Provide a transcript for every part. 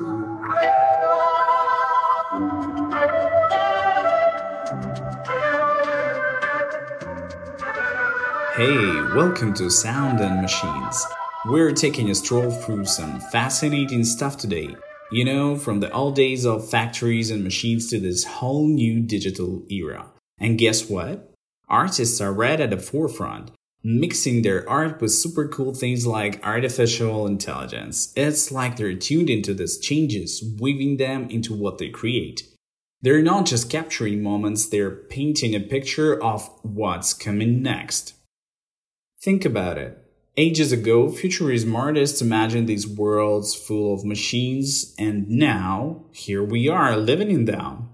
Hey, welcome to Sound and Machines. We're taking a stroll through some fascinating stuff today. You know, from the old days of factories and machines to this whole new digital era. And guess what? Artists are right at the forefront, mixing their art with super cool things like artificial intelligence. It's like they're tuned into these changes, weaving them into what they create. They're not just capturing moments, they're painting a picture of what's coming next. Think about it. Ages ago, futurism artists imagined these worlds full of machines, and now, here we are living in them.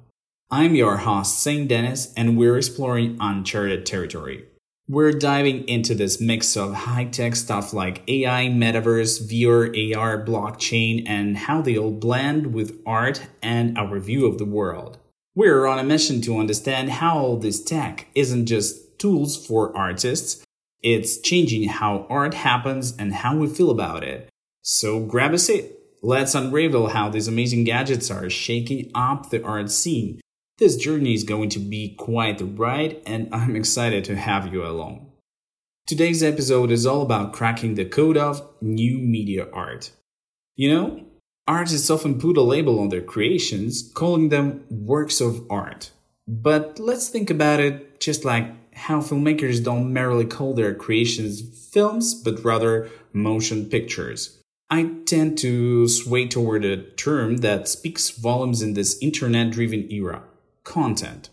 I'm your host, Saint Denis, and we're exploring uncharted territory. We're diving into this mix of high tech stuff like AI, metaverse, VR, AR, blockchain, and how they all blend with art and our view of the world. We're on a mission to understand how all this tech isn't just tools for artists, it's changing how art happens and how we feel about it. So grab a seat. Let's unravel how these amazing gadgets are shaking up the art scene this journey is going to be quite the ride, and I'm excited to have you along. Today's episode is all about cracking the code of new media art. You know, artists often put a label on their creations, calling them works of art. But let's think about it just like how filmmakers don't merely call their creations films, but rather motion pictures. I tend to sway toward a term that speaks volumes in this internet driven era content.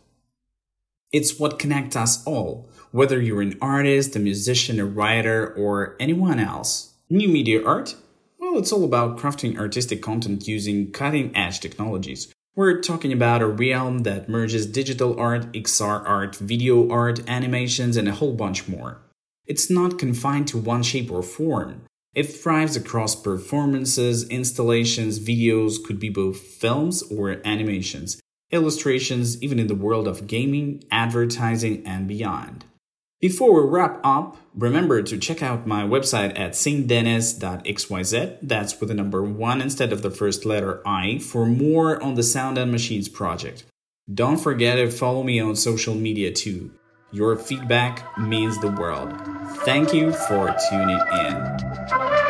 It's what connects us all, whether you're an artist, a musician, a writer, or anyone else. New media art? Well, it's all about crafting artistic content using cutting edge technologies. We're talking about a realm that merges digital art, XR art, video art, animations, and a whole bunch more. It's not confined to one shape or form. It thrives across performances, installations, videos, could be both films or animations, illustrations, even in the world of gaming, advertising, and beyond. Before we wrap up, remember to check out my website at saintdenis.xyz, that's with the number 1 instead of the first letter I, for more on the Sound and Machines project. Don't forget to follow me on social media too. Your feedback means the world. Thank you for tuning in.